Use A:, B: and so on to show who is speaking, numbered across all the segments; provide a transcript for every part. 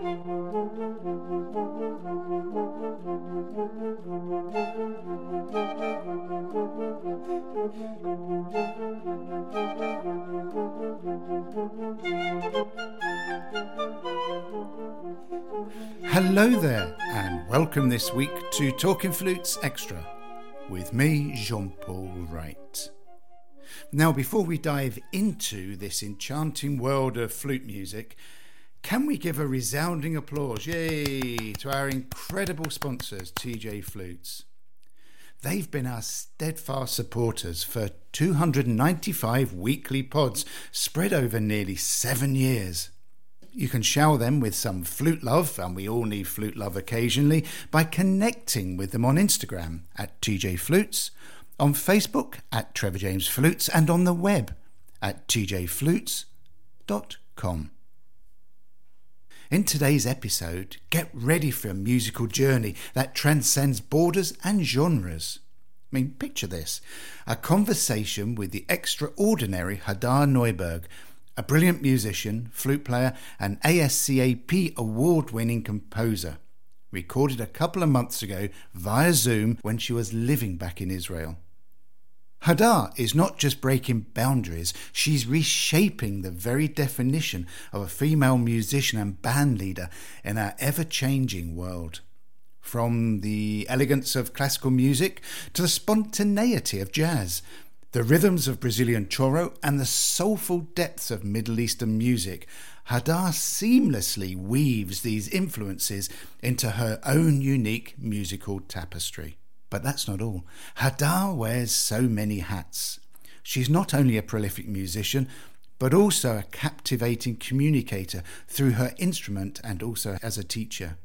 A: Hello there, and welcome this week to Talking Flutes Extra with me, Jean Paul Wright. Now, before we dive into this enchanting world of flute music, can we give a resounding applause, yay, to our incredible sponsors, TJ Flutes? They've been our steadfast supporters for 295 weekly pods spread over nearly seven years. You can shower them with some flute love, and we all need flute love occasionally, by connecting with them on Instagram at TJ Flutes, on Facebook at Trevor James Flutes, and on the web at tjflutes.com. In today's episode, get ready for a musical journey that transcends borders and genres. I mean, picture this a conversation with the extraordinary Hadar Noiberg a brilliant musician, flute player, and ASCAP award winning composer. Recorded a couple of months ago via Zoom when she was living back in Israel. Hadar is not just breaking boundaries, she's reshaping the very definition of a female musician and band leader in our ever changing world. From the elegance of classical music to the spontaneity of jazz, the rhythms of Brazilian choro and the soulful depths of Middle Eastern music, Hadar seamlessly weaves these influences into her own unique musical tapestry. But that's not all. Hadar wears so many hats. She's not only a prolific musician, but also a captivating communicator through her instrument and also as a teacher.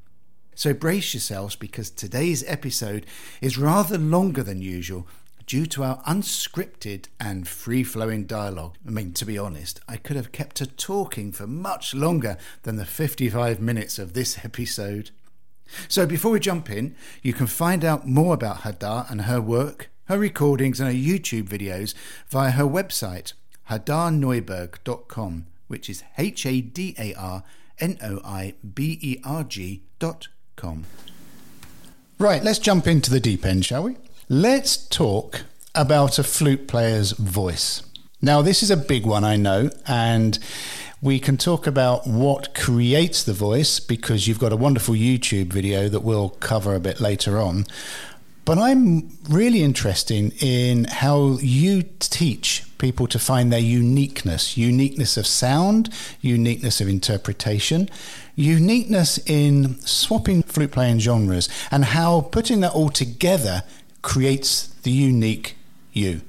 A: So brace yourselves because today's episode is rather longer than usual due to our unscripted and free flowing dialogue. I mean, to be honest, I could have kept her talking for much longer than the 55 minutes of this episode. So, before we jump in, you can find out more about Hadar and her work, her recordings, and her YouTube videos via her website, hadarnoiberg.com, which is H A D A R N O I B E R G.com. Right, let's jump into the deep end, shall we? Let's talk about a flute player's voice. Now, this is a big one, I know, and we can talk about what creates the voice because you've got a wonderful YouTube video that we'll cover a bit later on. But I'm really interested in how you teach people to find their uniqueness uniqueness of sound, uniqueness of interpretation, uniqueness in swapping flute playing genres, and how putting that all together creates the unique you?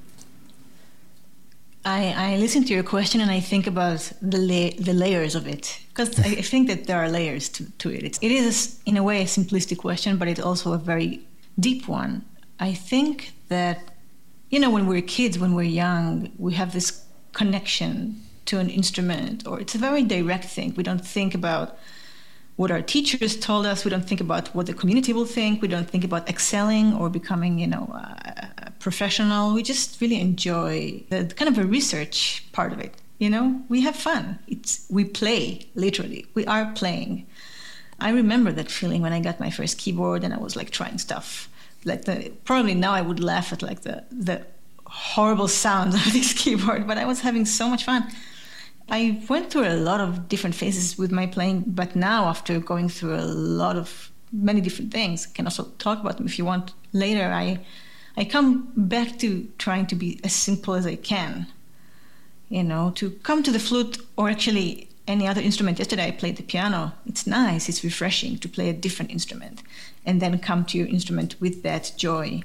B: I, I listen to your question and I think about the la- the layers of it because I think that there are layers to, to it. It's, it is in a way a simplistic question, but it's also a very deep one. I think that you know when we're kids, when we're young, we have this connection to an instrument, or it's a very direct thing. We don't think about what our teachers told us. We don't think about what the community will think. We don't think about excelling or becoming, you know, a professional. We just really enjoy the kind of a research part of it. You know, we have fun. It's we play literally. We are playing. I remember that feeling when I got my first keyboard and I was like trying stuff. Like the probably now I would laugh at like the the horrible sounds of this keyboard, but I was having so much fun. I went through a lot of different phases with my playing, but now after going through a lot of many different things, I can also talk about them if you want later. I I come back to trying to be as simple as I can. You know, to come to the flute or actually any other instrument. Yesterday I played the piano. It's nice, it's refreshing to play a different instrument and then come to your instrument with that joy.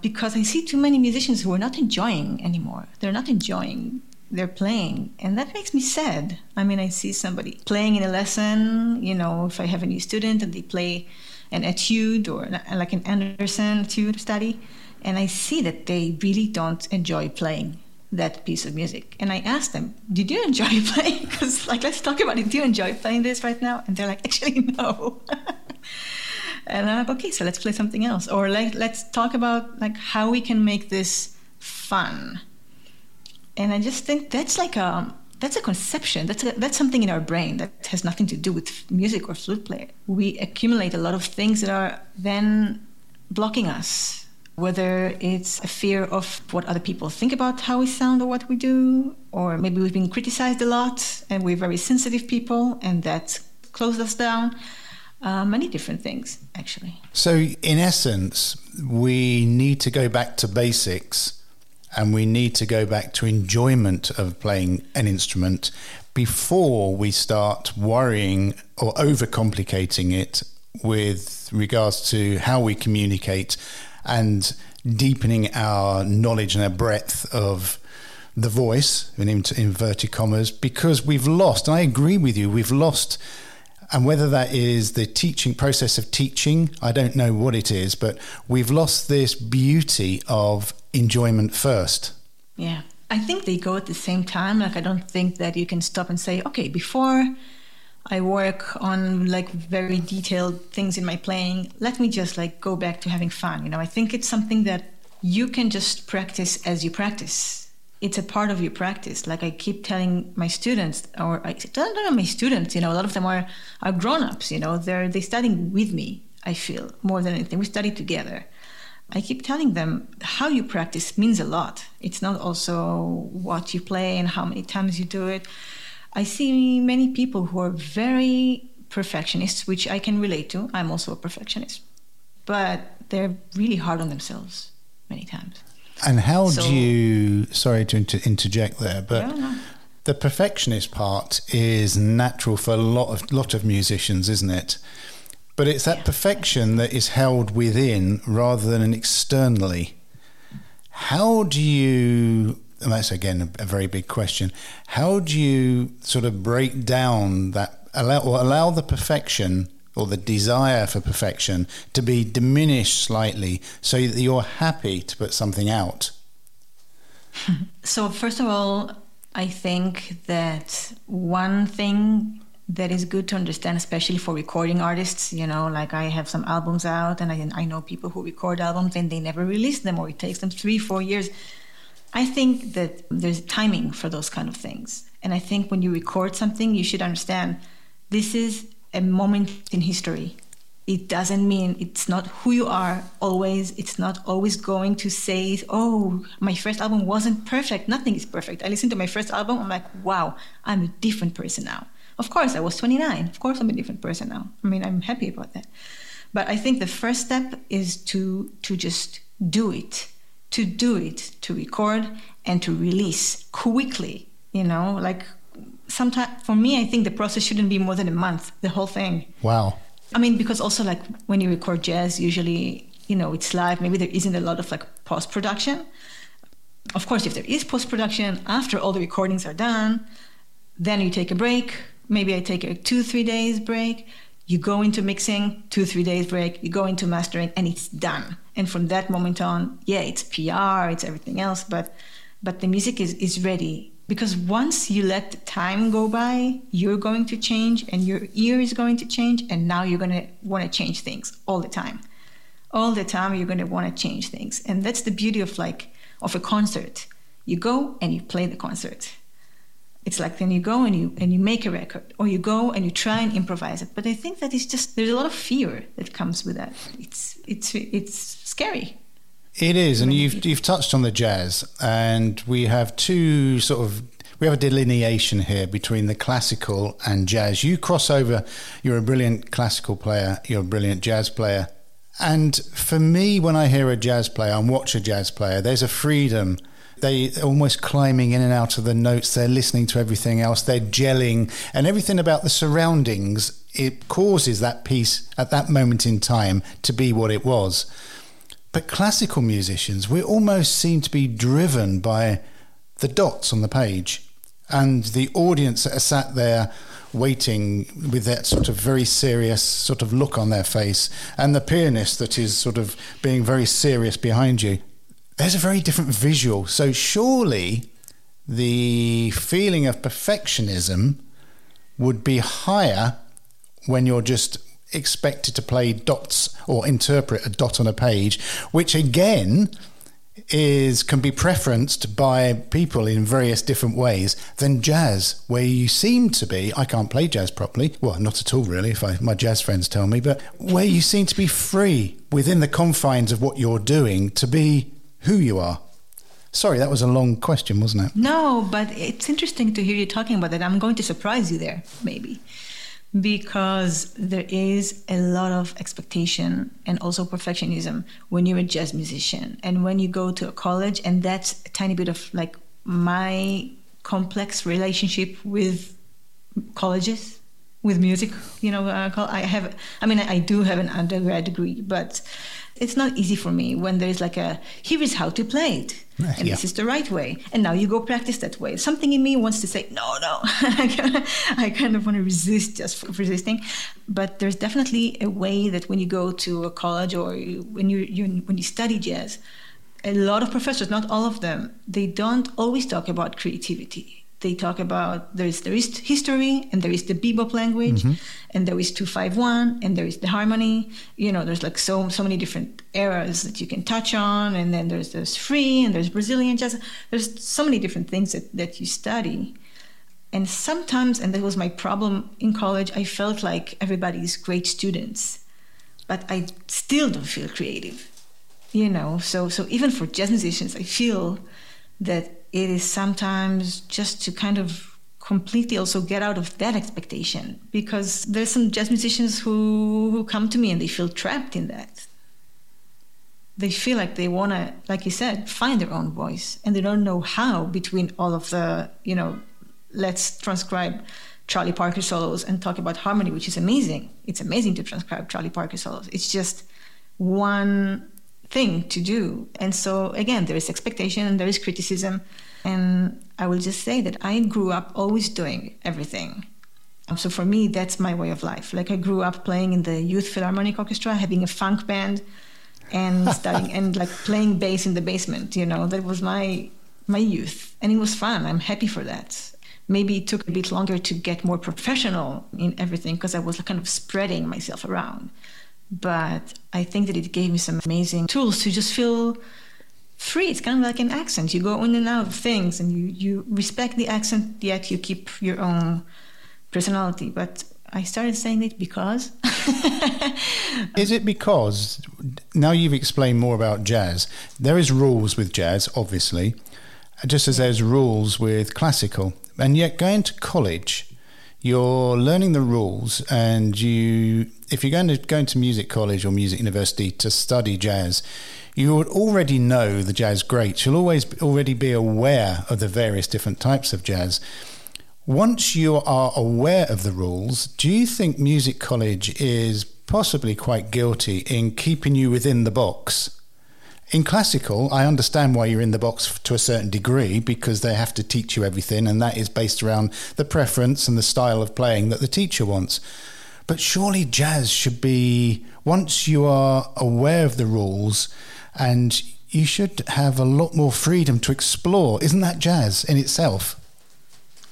B: Because I see too many musicians who are not enjoying anymore. They're not enjoying they're playing and that makes me sad i mean i see somebody playing in a lesson you know if i have a new student and they play an etude or like an Andersen etude study and i see that they really don't enjoy playing that piece of music. And i ask them did you enjoy playing? Because like let's talk about it. Do you enjoy playing this right now? And they're like actually no. And i'm like okay so let's play something else. Or like let's talk about like how we can make this fun. And I just think that's like a that's a conception. That's a, that's something in our brain that has nothing to do with music or flute play. We accumulate a lot of things that are then blocking us. Whether it's a fear of what other people think about how we sound or what we do, or maybe we've been criticized a lot and we're very sensitive people and that closed us down. Uh, many different things, actually.
A: So, in essence, we need to go back to basics and we need to go back to enjoyment of playing an instrument before we start worrying or overcomplicating it with regards to how we communicate and deepening our knowledge and our breadth of the voice in inverted commas because we've lost and i agree with you we've lost and whether that is the teaching process of teaching, I don't know what it is, but we've lost this beauty of enjoyment first.
B: Yeah. I think they go at the same time. Like, I don't think that you can stop and say, okay, before I work on like very detailed things in my playing, let me just like go back to having fun. You know, I think it's something that you can just practice as you practice it's a part of your practice. Like I keep telling my students, or I don't know my students, you know, a lot of them are, are grown-ups, you know, they're they studying with me, I feel, more than anything. We study together. I keep telling them how you practice means a lot. It's not also what you play and how many times you do it. I see many people who are very perfectionists, which I can relate to. I'm also a perfectionist. But they're really hard on themselves many times.
A: And how so, do you? Sorry to inter- interject there, but. Yeah, no. The perfectionist part is natural for a lot of lot of musicians, isn't it? But it's that yeah. perfection that is held within rather than externally. How do you and that's again a, very big question. How do you sort of break down that allow or allow the perfection or the desire for perfection to be diminished slightly so that you're happy to put something out?
B: So, first of all, I think that one thing that is good to understand, especially for recording artists, you know, like I have some albums out and I, I know people who record albums and they never release them or it takes them three, four years. I think that there's timing for those kind of things. And I think when you record something, you should understand this is a moment in history. It doesn't mean it's not who you are always. It's not always going to say, oh, my first album wasn't perfect. Nothing is perfect. I listened to my first album, I'm like, wow, I'm a different person now. Of course, I was 29. Of course, I'm a different person now. I mean, I'm happy about that. But I think the first step is to to just do it, to do it, to record and to release quickly. You know, like sometimes for me, I think the process shouldn't be more than a month. The whole thing.
A: Wow.
B: I mean, because also like when you record jazz, usually you know it's live. Maybe there isn't a lot of like post production. Of course, if there is post production after all the recordings are done, then you take a break. Maybe I take a two three days break. You go into mixing, two three days break. You go into mastering, and it's done. And from that moment on, yeah, it's PR, it's everything else, but but the music is is ready. Because once you let the time go by you're going to change and your ear is going to change and now you're going to want to change things all the time. All the time you're going to want to change things. And that's the beauty of like of a concert. You go and you play the concert it's like then you go and you and you make a record or you go and you try and improvise it but i think that it's just there's a lot of fear that comes with that it's it's it's scary
A: it is, and you've you've touched on the jazz, and we have two sort of we have a delineation here between the classical and jazz. You cross over. You're a brilliant classical player. You're a brilliant jazz player. And for me, when I hear a jazz player and watch a jazz player, there's a freedom. They almost climbing in and out of the notes. They're listening to everything else. They're gelling, and everything about the surroundings. It causes that piece at that moment in time to be what it was. But classical musicians, we almost seem to be driven by the dots on the page and the audience that are sat there waiting with that sort of very serious sort of look on their face and the pianist that is sort of being very serious behind you. There's a very different visual. So surely the feeling of perfectionism would be higher when you're just expected to play dots or interpret a dot on a page, which again is can be preferenced by people in various different ways than jazz, where you seem to be. I can't play jazz properly. Well, not at all, really. If I, my jazz friends tell me, but where you seem to be free within the confines of what you're doing to be who you are. Sorry, that was a long question, wasn't it?
B: No, but it's interesting to hear you talking about that. I'm going to surprise you there, maybe because there is a lot of expectation and also perfectionism when you're a jazz musician and when you go to a college and that's a tiny bit of like my complex relationship with colleges with music you know uh, i have i mean i do have an undergrad degree but it's not easy for me when there's like a here is how to play it. Eh, and yeah. this is the right way. And now you go practice that way. Something in me wants to say no no. I kind of want to resist just for resisting. But there's definitely a way that when you go to a college or when you, you when you study jazz a lot of professors not all of them they don't always talk about creativity they talk about there is there is history and there is the bebop language mm-hmm. and there is 251 and there is the harmony. You know there's like so so many different eras that you can touch on and then there's there's free and there's brazilian jazz. There's so many different things that, that you study. And sometimes and that was my problem in college i felt like everybody's great students but i still don't feel creative you know? So so even for jazz musicians i feel that it is sometimes just to kind of completely also get out of that expectation because there's some jazz musicians who, who come to me and they feel trapped in that. They feel like they want to like you said find their own voice and they don't know how between all of the you know let's transcribe charlie parker solos and talk about harmony which is amazing. It's amazing to transcribe charlie parker solos. It's just one thing to do. And so, again, there is expectation and there is criticism. And I will just say that I grew up always doing everything. Um, so for me, that's my way of life. Like I grew up playing in the Youth Philharmonic Orchestra, having a funk band, and studying and like playing bass in the basement. You know, that was my my youth, and it was fun. I'm happy for that. Maybe it took a bit longer to get more professional in everything because I was kind of spreading myself around but I think that it gave me some amazing tools to just feel free. It's kind of like an accent. You go in and out of things and you, you respect the accent, yet you keep your own personality. But I started saying it because.
A: is it because now you've explained more about jazz? There is rules with jazz, obviously, just as there's rules with classical. And yet, going to college, you're learning the rules and you if you're going to go into music college or music university to study jazz you would already know the jazz greats you'll always already be aware of the various different types of jazz. Once you are aware of the rules do you think music college is possibly quite guilty in keeping you within the box in classical, I understand why you're in the box to a certain degree because they have to teach you everything, and that is based around the preference and the style of playing that the teacher wants. But surely jazz should be, once you are aware of the rules, and you should have a lot more freedom to explore. Isn't that jazz in itself?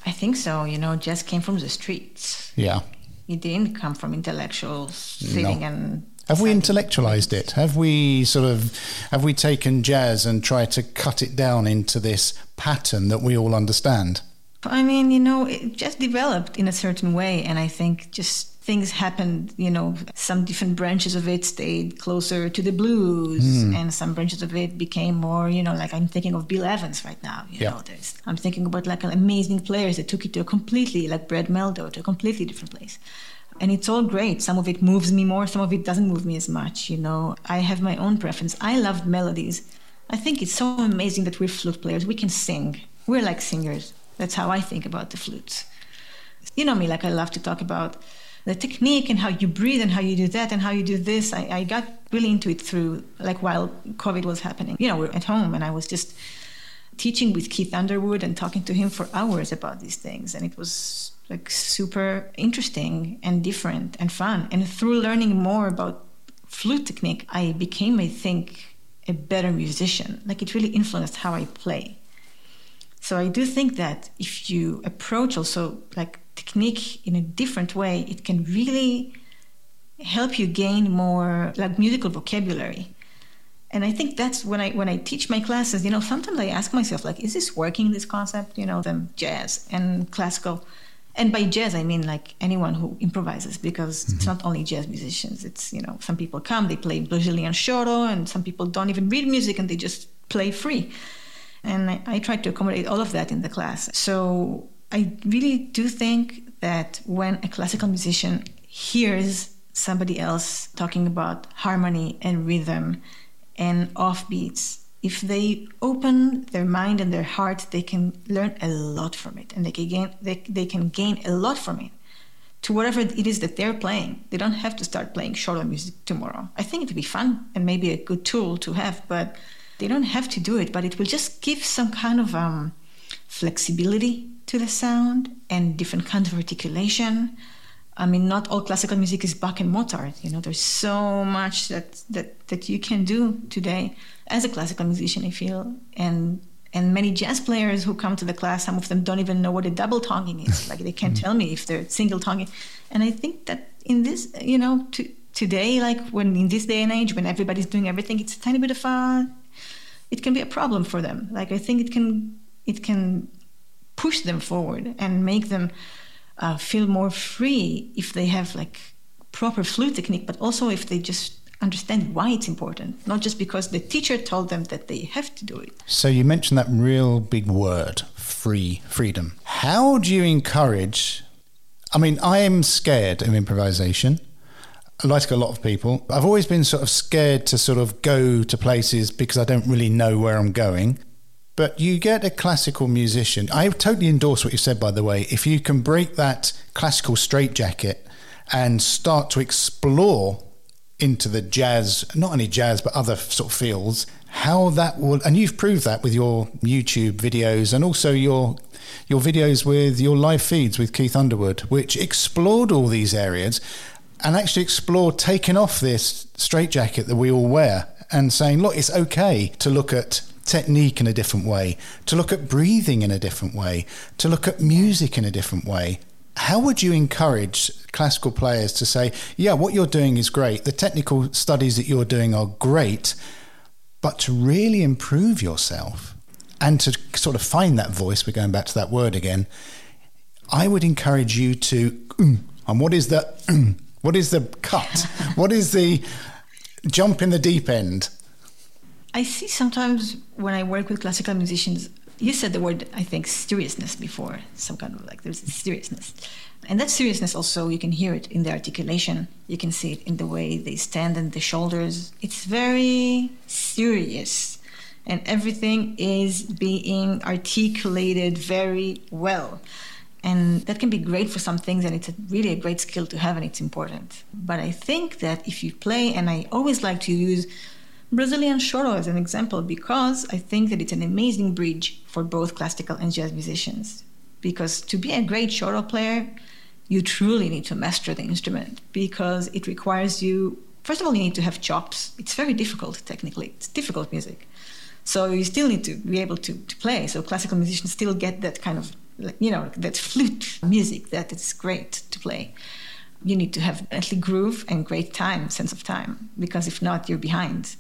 B: I think so. You know, jazz came from the streets.
A: Yeah.
B: It didn't come from intellectuals sitting no. and
A: have we intellectualized it? Have we sort of have we taken jazz and tried to cut it down into this pattern that we all understand?
B: I mean, you know, it just developed in a certain way, and I think just things happened. You know, some different branches of it stayed closer to the blues, mm. and some branches of it became more. You know, like I'm thinking of Bill Evans right now. You yeah. know, there's I'm thinking about like amazing players that took it to a completely like Brad Mehldau to a completely different place and it's all great. Some of it moves me more, some of it doesn't move me as much. You know, I have my own preference. I love melodies. I think it's so amazing that we're flute players. We can sing. We're like singers. That's how I think about the flutes. You know me, like I love to talk about the technique and how you breathe and how you do that and how you do this. I, I got really into it through, like, while COVID was happening. You know, we're at home and I was just teaching with Keith Underwood and talking to him for hours about these things. And it was like super interesting and different and fun. And through learning more about flute technique, I became, I think, a better musician. Like it really influenced how I play. So I do think that if you approach also like technique in a different way, it can really help you gain more like musical vocabulary. and I think that's when I when I teach my classes, you know, sometimes I ask myself like, is this working? This concept, you know, the jazz and classical, and by jazz I mean like anyone who improvises because mm-hmm. it's not only jazz musicians. It's you know, some people come, they play Brazilian choro, and some people don't even read music and they just play free. And I, I try to accommodate all of that in the class. So I really do think that when a classical musician hears somebody else talking about harmony and rhythm and offbeats, if they open their mind and their heart, they can learn a lot from it, and they can gain they, they can gain a lot from it to whatever it is that they're playing. They don't have to start playing choro music tomorrow. I think it would be fun and maybe a good tool to have, but they don't have to do it. But it will just give some kind of um, flexibility to the sound and different kinds of articulation I mean, not all classical music is Bach and Mozart. You know, there's so much that that that you can do today as a classical musician. I feel, and and many jazz players who come to the class, some of them don't even know what a double tonguing is. Like they can't tell me if they're single tonguing. And I think that in this, you know, to, today, like when in this day and age, when everybody's doing everything, it's a tiny bit of a, it can be a problem for them. Like I think it can, it can push them forward and make them uh, feel more free if they have like proper flute technique, but also if they just understand why it's important, not just because the teacher told them that they have to do it.
A: So you mentioned that real big word, free, freedom. How do you encourage? I mean, I am scared of improvisation. Like a lot of people, I've always been sort of scared to sort of go to places because I don't really know where I'm going. But you get a classical musician. I totally endorse what you said, by the way. If you can break that classical straitjacket and start to explore into the jazz, not only jazz, but other sort of fields, how that will, and you've proved that with your YouTube videos and also your your videos with your live feeds with Keith Underwood, which explored all these areas and actually explored taking off this straitjacket that we all wear and saying, look, it's okay to look at technique in a different way, to look at breathing in a different way, to look at music in a different way. How would you encourage classical players to say, yeah, what you're doing is great, the technical studies that you're doing are great, but to really improve yourself and to sort of find that voice, we're going back to that word again, I would encourage you to, mm, and what is the, mm, what is the cut? what is the jump in the deep end?
B: I see sometimes when I work with classical musicians, you said the word, I think, seriousness before, some kind of like there's seriousness. And that seriousness also, you can hear it in the articulation, you can see it in the way they stand and the shoulders. It's very serious, and everything is being articulated very well. And that can be great for some things, and it's a, really a great skill to have, and it's important. But I think that if you play, and I always like to use Brazilian choro as an example because I think that it's an amazing bridge for both classical and jazz musicians. Because to be a great choro player, you truly need to master the instrument because it requires you, first of all, you need to have chops. It's very difficult technically, it's difficult music. So you still need to be able to, to play. So classical musicians still get that kind of, you know, that flute music that it's great to play you need to have at least groove and great time, sense of time, because if not, you're behind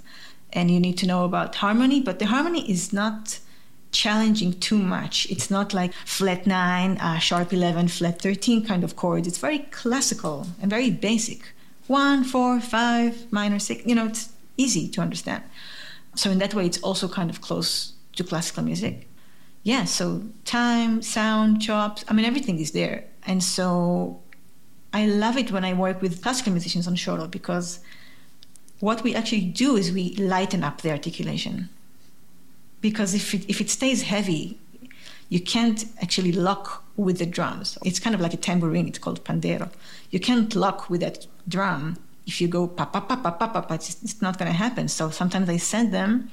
B: and you need to know about harmony, but the harmony is not challenging too much. It's not like flat 9, uh, sharp 11, flat 13 kind of chords. It's very classical and very basic. 1, 4, 5, minor 6, you know, it's easy to understand. So in that way, it's also kind of close to classical music. Yeah, so time, sound, chops, I mean, everything is there. And so I love it when I work with classical musicians on choro because what we actually do is we lighten up the articulation. Because if it, if it stays heavy, you can't actually lock with the drums. It's kind of like a tambourine, it's called pandeiro. You can't lock with that drum. If you go pa pa pa pa pa pa, pa it's, it's not going to happen. So sometimes I send them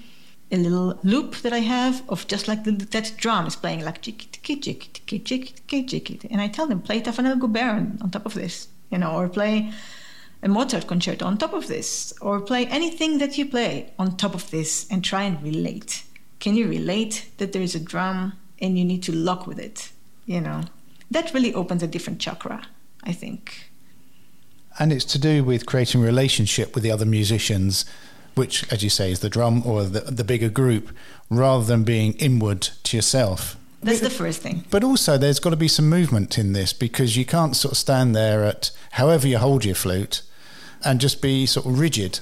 B: a little loop that I have of just like the, that drum is playing like jiki tiki jiki tiki and I tell them play Taffanel Gaubert on top of this, you know, or play a Mozart concerto on top of this, or play anything that you play on top of this and try and relate. Can you relate that there is a drum and you need to lock with it? You know, that really opens a different chakra, I think.
A: And it's to do with creating relationship with the other musicians which, as you say, is the drum or the, the bigger group, rather than being inward to yourself.
B: That's the first thing.
A: But also, there's got to be some movement in this because you can't sort of stand there at however you hold your flute and just be sort of rigid.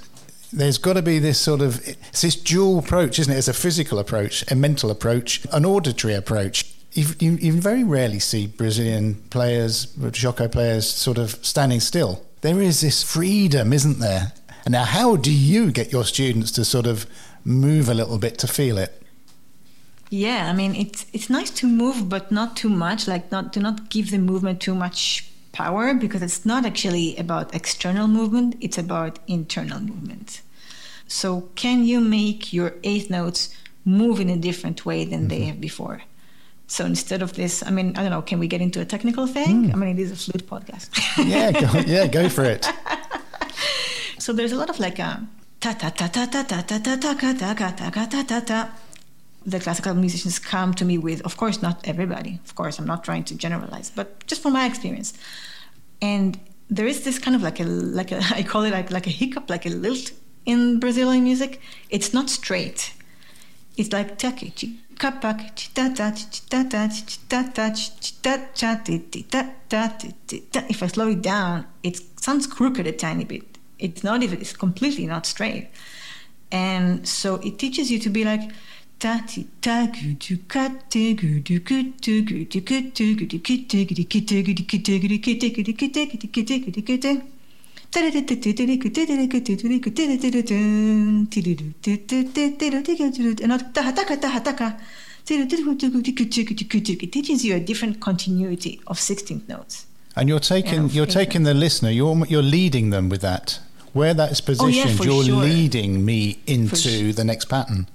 A: There's got to be this sort of it's this dual approach, isn't it? It's a physical approach, a mental approach, an auditory approach. You, you, you very rarely see Brazilian players, choro players, sort of standing still. There is this freedom, isn't there? And now, how do you get your students to sort of move a little bit to feel it?
B: Yeah, I mean it's it's nice to move, but not too much. Like not to not give the movement too much power because it's not actually about external movement; it's about internal movement. So, can you make your eighth notes move in a different way than mm-hmm. they have before? So instead of this, I mean, I don't know. Can we get into a technical thing? Mm. I mean, it is a flute podcast.
A: yeah, go, yeah, go for it.
B: so there's a lot of like a ta ta ta ta ta ta ta ta ta ta ta ta ta ta ta the classical musicians come to me with, of course, not everybody, of course, I'm not trying to generalize, but just from my experience. And there is this kind of like a, like a, I call it like, like a hiccup, like a lilt in Brazilian music. It's not straight. It's like if I slow it down, it sounds crooked a tiny bit. It's not even, it's completely not straight. And so it teaches you to be like, you a different continuity of 16th notes.
A: And you're taking you're taking the listener, you're you're leading them with that. Where that is positioned, oh, yeah, you're sure. leading me into the next pattern.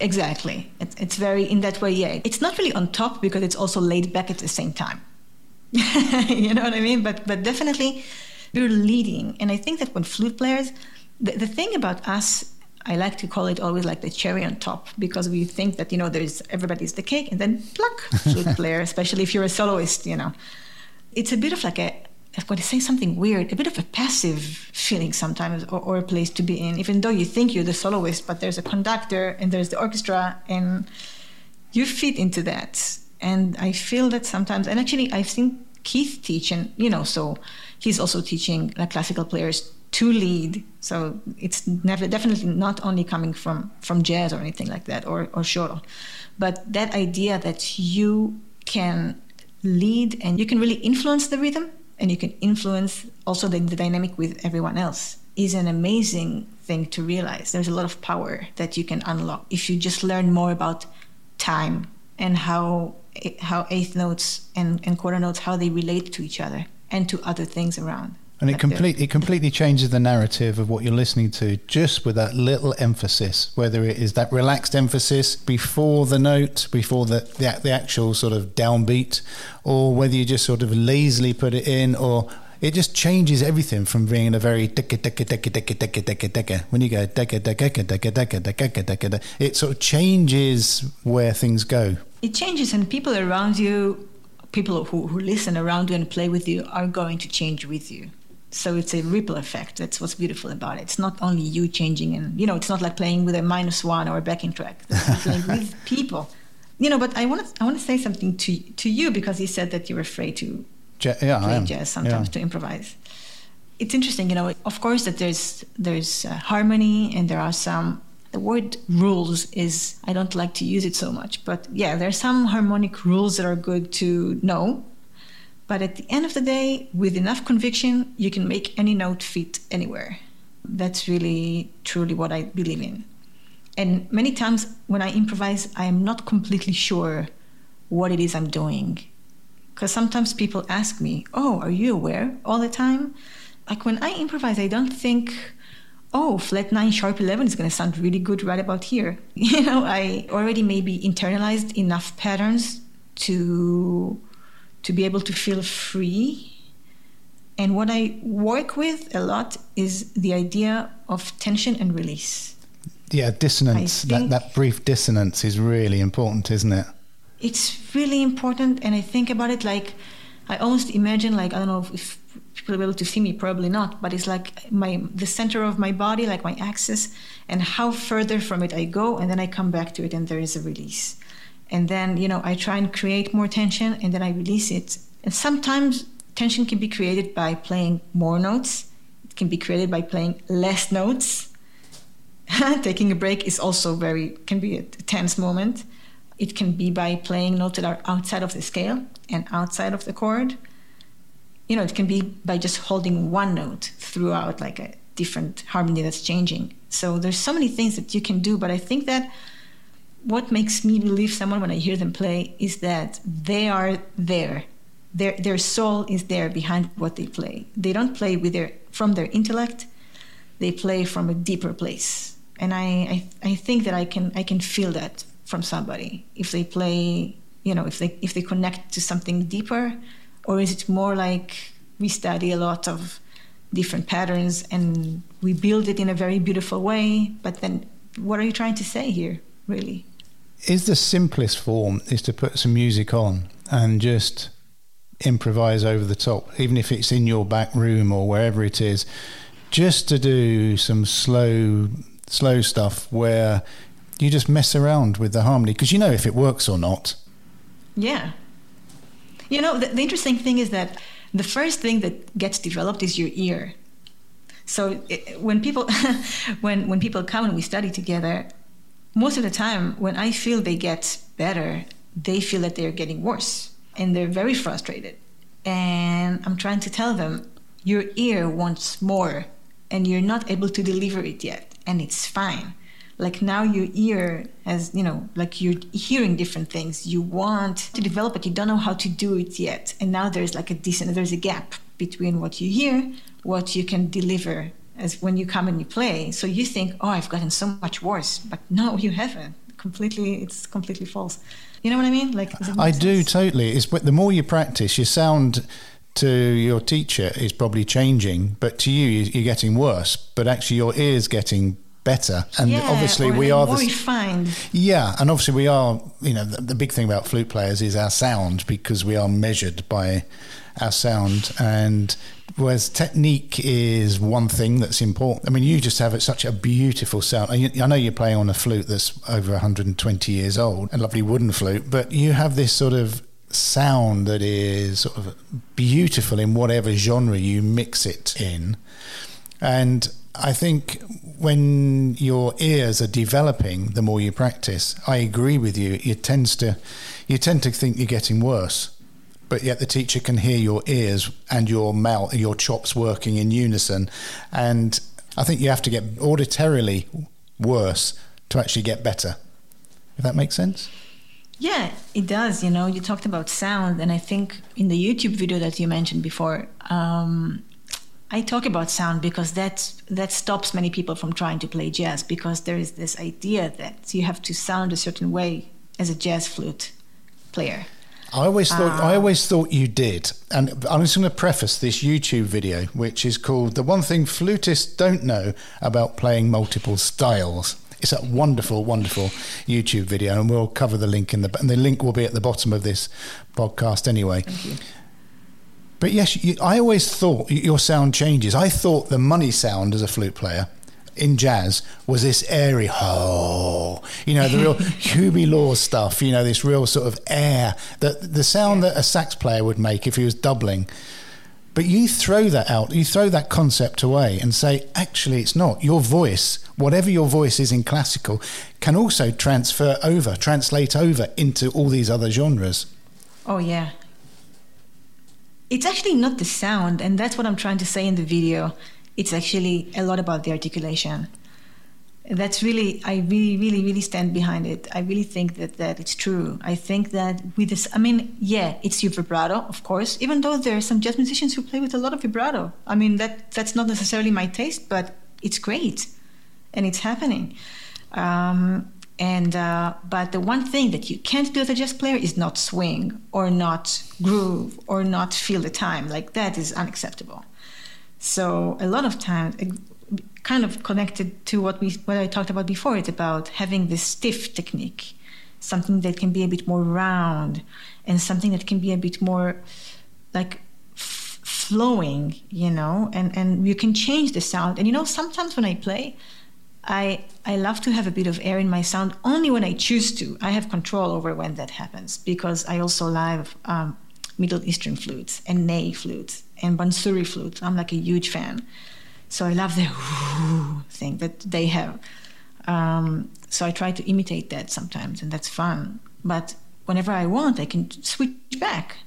B: Exactly. It's, it's very, in that way, yeah. It's not really on top because it's also laid back at the same time. you know what I mean? But, but definitely, we're leading. And I think that when flute players, the, the thing about us, I like to call it always like the cherry on top because we think that, you know, there's everybody's the cake and then pluck, flute player, especially if you're a soloist, you know. It's a bit of like a, I'm going to say something weird, a bit of a passive feeling sometimes, or, or, a place to be in, even though you think you're the soloist, but there's a conductor and there's the orchestra, and you fit into that. And I feel that sometimes, and actually, I've seen Keith teach, and you know, so he's also teaching like classical players to lead. So it's never definitely not only coming from from jazz or anything like that, or or choro, but that idea that you can lead and you can really influence the rhythm and you can influence also the, the dynamic with everyone else is an amazing thing to realize. There's a lot of power that you can unlock if you just learn more about time and how how eighth notes and, and quarter notes how they relate to each other and to other things around.
A: And it completely it completely changes the narrative of what you're listening to just with that little emphasis, whether it is that relaxed emphasis before the note, before the, the, the actual sort of downbeat, or whether you just sort of lazily put it in, or it just changes everything from being a very decka decka decka decka decka decka decka. When you go decka decka decka decka decka decka decka, it sort of changes where things go.
B: It changes, and people around you, people who, who listen around you and play with you, are going to change with you so it's a ripple effect. That's what's beautiful about it. It's not only you changing and you know it's not like playing with a minus one or a backing track. It's playing with people. You know but i want to i want to say something to to you because you said that you're afraid to
A: ja- yeah,
B: play jazz sometimes yeah. to improvise. It's interesting you know of course that there's there's uh, harmony and there are some the word rules is i don't like to use it so much but yeah there are some harmonic rules that are good to know but at the end of the day, with enough conviction, you can make any note fit anywhere. That's really, truly what I believe in. And many times when I improvise, I am not completely sure what it is I'm doing. Because sometimes people ask me, Oh, are you aware all the time? Like when I improvise, I don't think, Oh, flat nine, sharp 11 is going to sound really good right about here. You know, I already maybe internalized enough patterns to to be able to feel free. And what I work with a lot is the idea of tension and release.
A: Yeah, dissonance, that, that brief dissonance is really important, isn't it?
B: It's really important. And I think about it like I almost imagine, like, I don't know if people will be able to see me, probably not, but it's like my the center of my body, like my axis, and how further from it I go, and then I come back to it, and there is a release. And then you know I try and create more tension, and then I release it. And sometimes tension can be created by playing more notes. It can be created by playing less notes. Taking a break is also very can be a tense moment. It can be by playing notes that are outside of the scale and outside of the chord. You know, it can be by just holding one note throughout, like a different harmony that's changing. So there's so many things that you can do, but I think that what makes me believe someone when I hear them play is that they are there. Their their soul is there behind what they play. They don't play with their from their intellect. They play from a deeper place. And I, I, I think that I can I can feel that from somebody if they play you know if they if they connect to something deeper or is it more like we study a lot of different patterns and we build it in a very beautiful way but then what are you trying to say here really
A: is the simplest form is to put some music on and just improvise over the top even if it's in your back room or wherever it is just to do some slow slow stuff where you just mess around with the harmony because you know if it works or not.
B: Yeah. You know, the, the interesting thing is that the first thing that gets developed is your ear. So it, when people when when people come and we study together, most of the time when I feel they get better, they feel that they're getting worse and they're very frustrated. And I'm trying to tell them your ear wants more and you're not able to deliver it yet and it's fine. Like now your ear has you know like you're hearing different things. You want to develop it. You don't know how to do it yet. And now there's like a decent there's a gap between what you hear what you can deliver as when you come and you play so you think oh i've gotten so much worse but no you haven't completely it's completely false you know what i mean like
A: i do totally it's the more you practice your sound to your teacher is probably changing, but to you, you're getting worse. But actually, your ear's getting better. And
B: yeah,
A: obviously, we are
B: more the refined.
A: Yeah, and obviously, we are. You know, the, the, big thing about flute players is our sound because we are measured by our sound. And whereas technique is one thing that's important. I mean, you just have such a beautiful sound. I know you're playing on a flute that's over 120 years old, a lovely wooden flute, but you have this sort of sound that is sort of beautiful in whatever genre you mix it in. And I think when your ears are developing, the more you practice, I agree with you. It tends to, you tend to think you're getting worse, but yet the teacher can hear your ears and your mouth, your chops working in unison, and I think you have to get auditorily worse to actually get better. If that makes sense.
B: Yeah, it does. You know, you talked about sound, and I think in the YouTube video that you mentioned before, um, I talk about sound because that that stops many people from trying to play jazz because there is this idea that you have to sound a certain way as a jazz flute player.
A: I always thought uh, I always thought you did, and I'm just going to preface this YouTube video, which is called "The One Thing Flutists Don't Know About Playing Multiple Styles." It's a wonderful, wonderful YouTube video, and we'll cover the link in the and the link will be at the bottom of this podcast anyway. But yes, you, I always thought your sound changes. I thought the money sound as a flute player in jazz was this airy ho, you know, the real Hubert Laws stuff, you know, this real sort of air, that the sound yeah. that a sax player would make if he was doubling. But you throw that out, you throw that concept away and say, actually, it's not. Your voice, whatever your voice is in classical, can also transfer over, translate over into all these other genres.
B: Oh, yeah it's actually not the sound, and that's what I'm trying to say in the video. It's actually a lot about the articulation. That's really, I really, really, really stand behind it. I really think that that it's true. I think that with this, I mean, yeah, it's your vibrato, of course. Even though there are some jazz musicians who play with a lot of vibrato. I mean, that that's not necessarily my taste, but it's great, and it's happening. Um, and uh, but the one thing that you can't do as a jazz player is not swing or not groove or not feel the time. Like that is unacceptable. So a lot of times, kind of connected to what we what I talked about before, it's about having this stiff technique, something that can be a bit more round, and something that can be a bit more like flowing, you know, and, and you can change the sound. And you know, sometimes when I play, I I love to have a bit of air in my sound only when I choose to. I have control over when that happens because I also love um, Middle Eastern flutes and ney flutes and bansuri flutes. I'm like a huge fan. So I love the thing that they have. Um, so I try to imitate that sometimes, and that's fun. But whenever I want, I can switch back.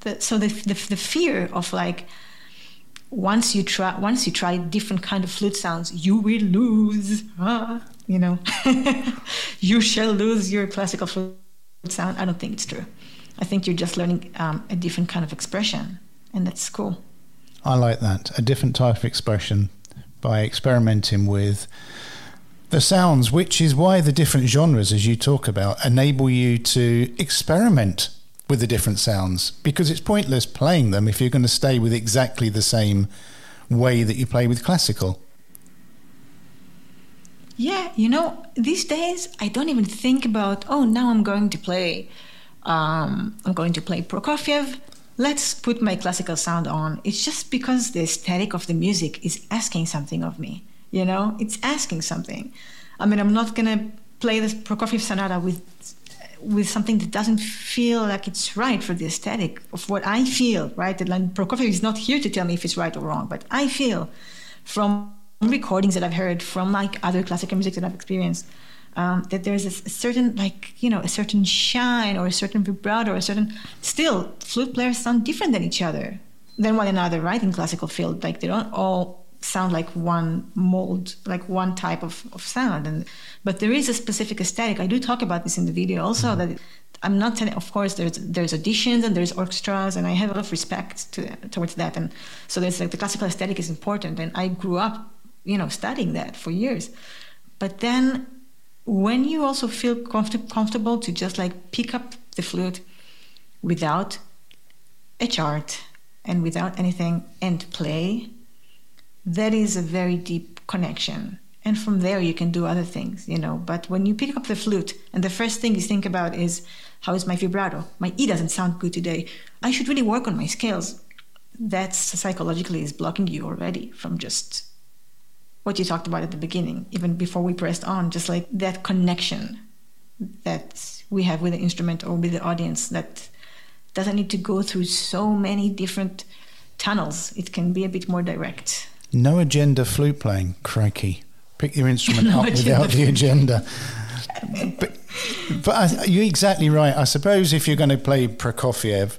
B: The, so the, the, the fear of like once you try once you try different kind of flute sounds, you will lose. Ah, you know, you shall lose your classical flute sound. I don't think it's true. I think you're just learning um, a different kind of expression, and that's cool.
A: I like that. A different type of expression by experimenting with the sounds, which is why the different genres, as you talk about, enable you to experiment with the different sounds because it's pointless playing them if you're going to stay with exactly the same way that you play with classical.
B: Yeah, you know, these days I don't even think about, oh, now I'm going to play, um, I'm going to play Prokofiev. Let's put my classical sound on. It's just because the aesthetic of the music is asking something of me. You know, it's asking something. I mean, I'm not gonna play the Prokofiev sonata with with something that doesn't feel like it's right for the aesthetic of what I feel, right? And Prokofiev is not here to tell me if it's right or wrong, but I feel from recordings that I've heard, from like other classical music that I've experienced, um, that there's a, a, certain like you know a certain shine or a certain vibrato or a certain still flute players sound different than each other than one another, right? In classical field, like they don't all sound like one mold, like one type of, of sound. And but there is a specific aesthetic. I do talk about this in the video also mm-hmm. that I'm not telling. Of course, there's there's auditions and there's orchestras, and I have a lot of respect to, towards that. And so there's like the classical aesthetic is important, and I grew up, you know, studying that for years. But then, when you also feel comfort- comfortable to just like pick up the flute without a chart and without anything and play that is a very deep connection. And from there you can do other things you know. But when you pick up the flute and the first thing you think about is how is my vibrato? My e doesn't sound good today. I should really work on my scales. That psychologically is blocking you already from just what you talked about at the beginning even before we pressed on just like that connection that we have with the instrument or with the audience that doesn't need to go through so many different tunnels it can be a bit more direct
A: no agenda flute playing, crikey. Pick your instrument no up without the agenda. but but I, you're exactly right. I suppose if you're going to play Prokofiev,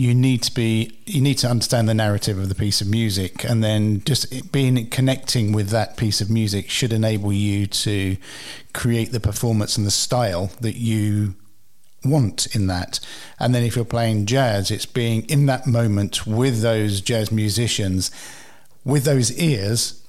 A: you need to be you need to understand the narrative of the piece of music, and then just being connecting with that piece of music should enable you to create the performance and the style that you want in that. And then if you're playing jazz, it's being in that moment with those jazz musicians with those ears,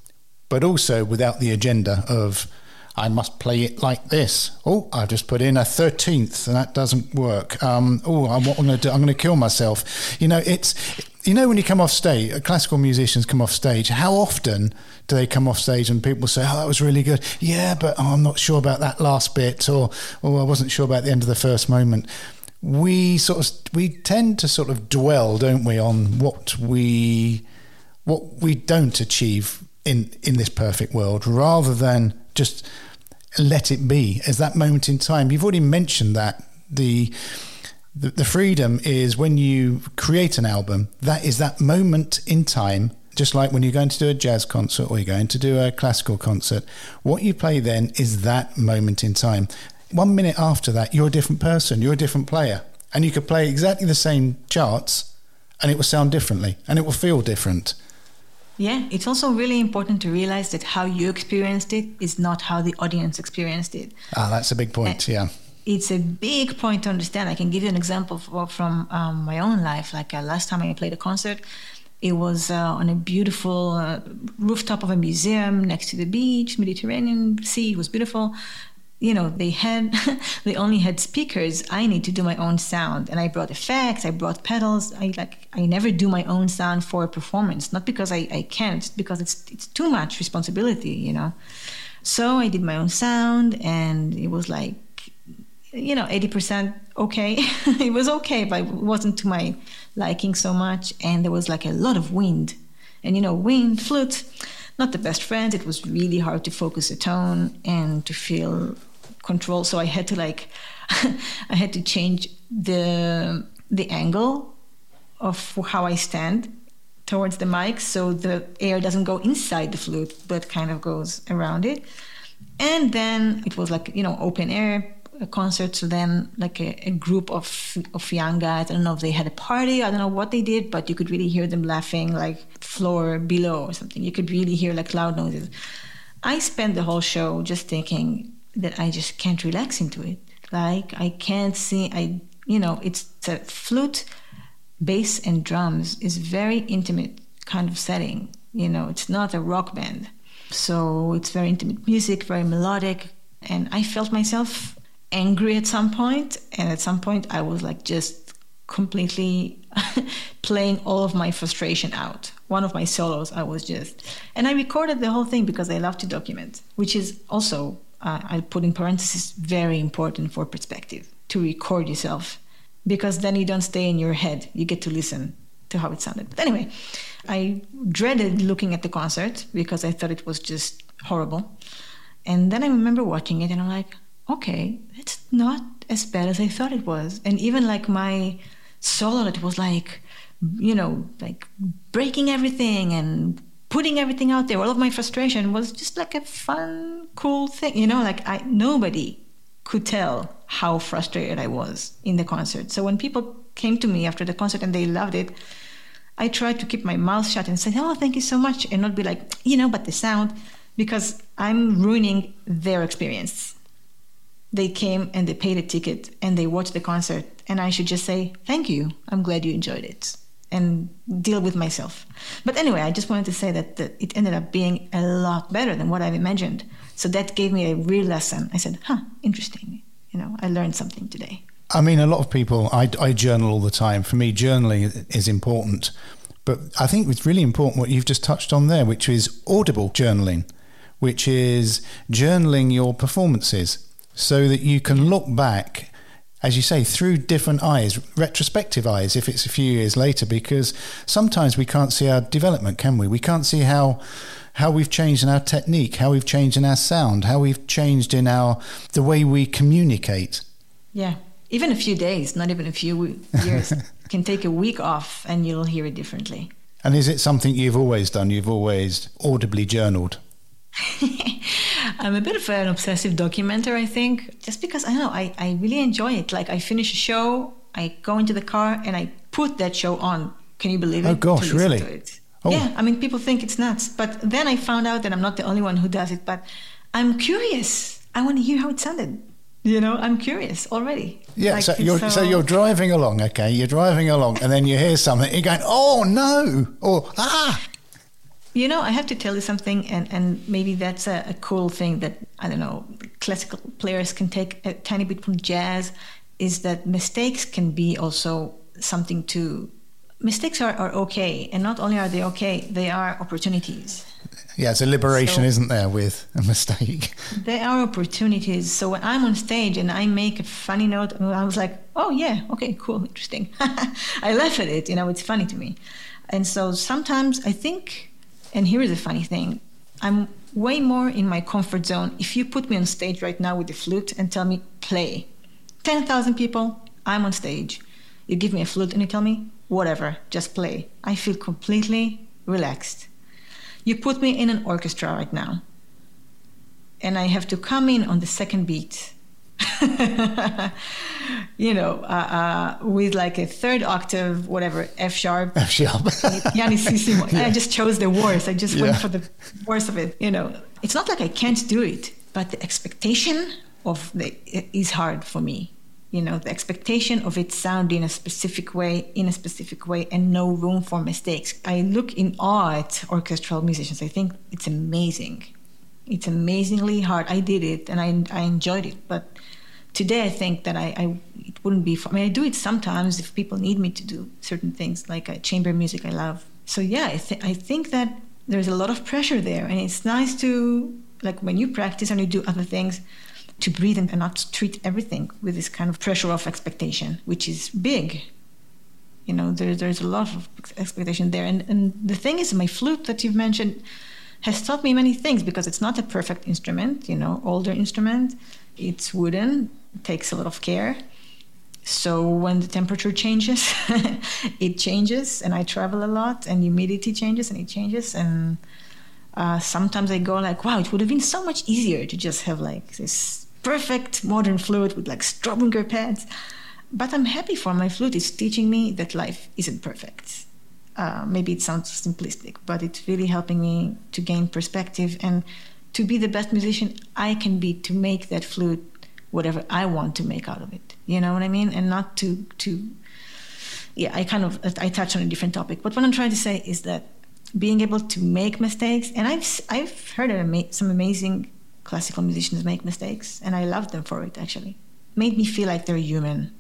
A: but also without the agenda of I must play it like this. Oh, I've just put in a thirteenth, and that doesn't work. Um, oh, I'm, I'm going to do? I'm going to kill myself. You know, it's you know when you come off stage, classical musicians come off stage. How often do they come off stage and people say, "Oh, that was really good"? Yeah, but oh, I'm not sure about that last bit, or oh, I wasn't sure about the end of the first moment. We sort of we tend to sort of dwell, don't we, on what we what we don't achieve in in this perfect world rather than just let it be as that moment in time. You've already mentioned that the the, the freedom is when you create an album that is that moment in time just like when you're going to do a jazz concert or you're going to do a classical concert what you play then is that moment in time. One minute after that you're a different person you're a different player and you could play exactly the same charts and it will sound differently and it will feel different
B: yeah, it's also really important to realize that how you experienced it is not how the audience experienced it.
A: Ah, that's a big point. And yeah.
B: It's a big point to understand. I can give you an example from um, my own life. Like uh, last time I played a concert, it was uh, on a beautiful uh, rooftop of a museum next to the beach, Mediterranean Sea. It was beautiful you know they had they only had speakers i need to do my own sound and i brought effects i brought pedals i like i never do my own sound for a performance not because i, I can't because it's it's too much responsibility you know so i did my own sound and it was like you know, 80% okay. it was okay, but it wasn't to my liking so much. And there was like a lot of wind. And, you know, wind, flute, not the best friends. It was really hard to focus a tone and to feel control. So I had to like, I had to change the the angle of how I stand towards the mic so the air doesn't go inside the flute but kind of goes around it and then it was like you know open air a concert so then like a, a, group of of young guys i don't know if they had a party i don't know what they did but you could really hear them laughing like floor below or something you could really hear like loud noises i spent the whole show just thinking that i just can't relax into it. Like i can't see i you know it's a flute bass and drums is very intimate kind of setting you know it's not a rock band. So it's very intimate music very melodic and i felt myself angry at some point and at some point i was like just completely playing all of my frustration out. One of my solos i was just and i recorded the whole thing because i love to document which is also uh, i put in parentheses very important for perspective to record yourself because then you don't stay in your head. You get to listen to how it sounded. But anyway i dreaded looking at the concert because i thought it was just horrible. And then i remember watching it and i'm like okay, it's not as bad as I thought it was. And even like my solo, it was like, you know, like breaking everything and putting everything out there. All of my frustration was just like a fun, cool thing, you know. Like I nobody could tell how frustrated I was in the concert. So when people came to me after the concert and they loved it, I tried to keep my mouth shut and say, "Oh, thank you so much," and not be like, you know, but the sound, because I'm ruining their experience they came and they paid a ticket and they watched the concert and i should just say thank you i'm glad you enjoyed it and deal with myself. But anyway i just wanted to say that, that it ended up being a lot better than what i've imagined. So that gave me a real lesson. I said huh interesting. You know i learned something today.
A: I mean a lot of people i, I journal all the time. For me journaling is important. But i think it's really important what you've just touched on there which is audible journaling which is journaling your performances so that you can look back, as you say, through different eyes, retrospective eyes, if it's a few years later, because sometimes we can't see our development, can we? We can't see how how we've changed in our technique, how we've changed in our sound, how we've changed in our the way we communicate.
B: Yeah, even a few days, not even a few years, can take a week off, and you'll hear it differently.
A: And is it something you've always done? You've always audibly journaled?
B: I'm a bit of an obsessive documenter, I think, just because I don't know I, I really enjoy it. Like I finish a show, I go into the car and I put that show on. Can you believe it?
A: Oh gosh, really?
B: Oh. Yeah, I mean, people think it's nuts, but then I found out that I'm not the only one who does it. But I'm curious. I want to hear how it sounded. You know, I'm curious already.
A: Yeah, like, so you're so... so... you're driving along, okay? You're driving along, and then you hear something, you're going, "Oh no!" or "Ah."
B: You know, I have to tell you something, and, and maybe that's a, a cool thing that, I don't know, classical players can take a tiny bit from jazz, is that mistakes can be also something to. Mistakes are, are okay, and not only are they okay, they are opportunities.
A: Yeah, it's a liberation, so, isn't there, with a mistake?
B: There are opportunities. So when I'm on stage and I make a funny note, I was like, oh, yeah, okay, cool, interesting. I laugh at it, you know, it's funny to me. And so sometimes I think and here is a funny thing I'm way more in my comfort zone. If you put me on stage right now with the flute and tell me, play, 10,000 people, I'm on stage. You give me a flute and you tell me, whatever, just play. I feel completely relaxed. You put me in an orchestra right now, and I have to come in on the second beat you know, uh, uh, with like a third octave, whatever, F sharp.
A: F sharp.
B: yeah. I just chose the worst. I just yeah. went for the worst of it. You know, it's not like I can't do it, but the expectation of the is hard for me. You know, the expectation of it sounding a specific way, in a specific way, and no room for mistakes. I look in awe at orchestral musicians. I think it's amazing. It's amazingly hard. I did it and I, I enjoyed it, but today I think that I, I, it wouldn't be. I mean, I do it sometimes if people need me to do certain things, like uh, chamber music. I love. So yeah, I, th- I think that there's a lot of pressure there, and it's nice to like when you practice and you do other things. to breathe and not treat everything with this kind of pressure of expectation, which is big. You know, there, there's a lot of expectation there. And, and the thing is, my flute that you've mentioned has taught me many things because it's not a perfect instrument, you know, older instrument. It's wooden, takes a lot of care. So when the temperature changes, it changes, and I travel a lot, and humidity changes, and it changes, and uh, sometimes I go like, wow, it would have been so much easier to just have like this perfect modern flute with like Straubinger pads. But I'm happy for my flute. It's teaching me that life isn't perfect. Uh, maybe it sounds simplistic, but it's really helping me to gain perspective and to be the best musician I can be to make that flute whatever I want to make out of it. You know what I mean? And not to to yeah, I kind of I touch on a different topic. But what I'm trying to say is that being able to make mistakes, and I've I've heard some amazing classical musicians make mistakes, and I love them for it. Actually, made me feel like they're human.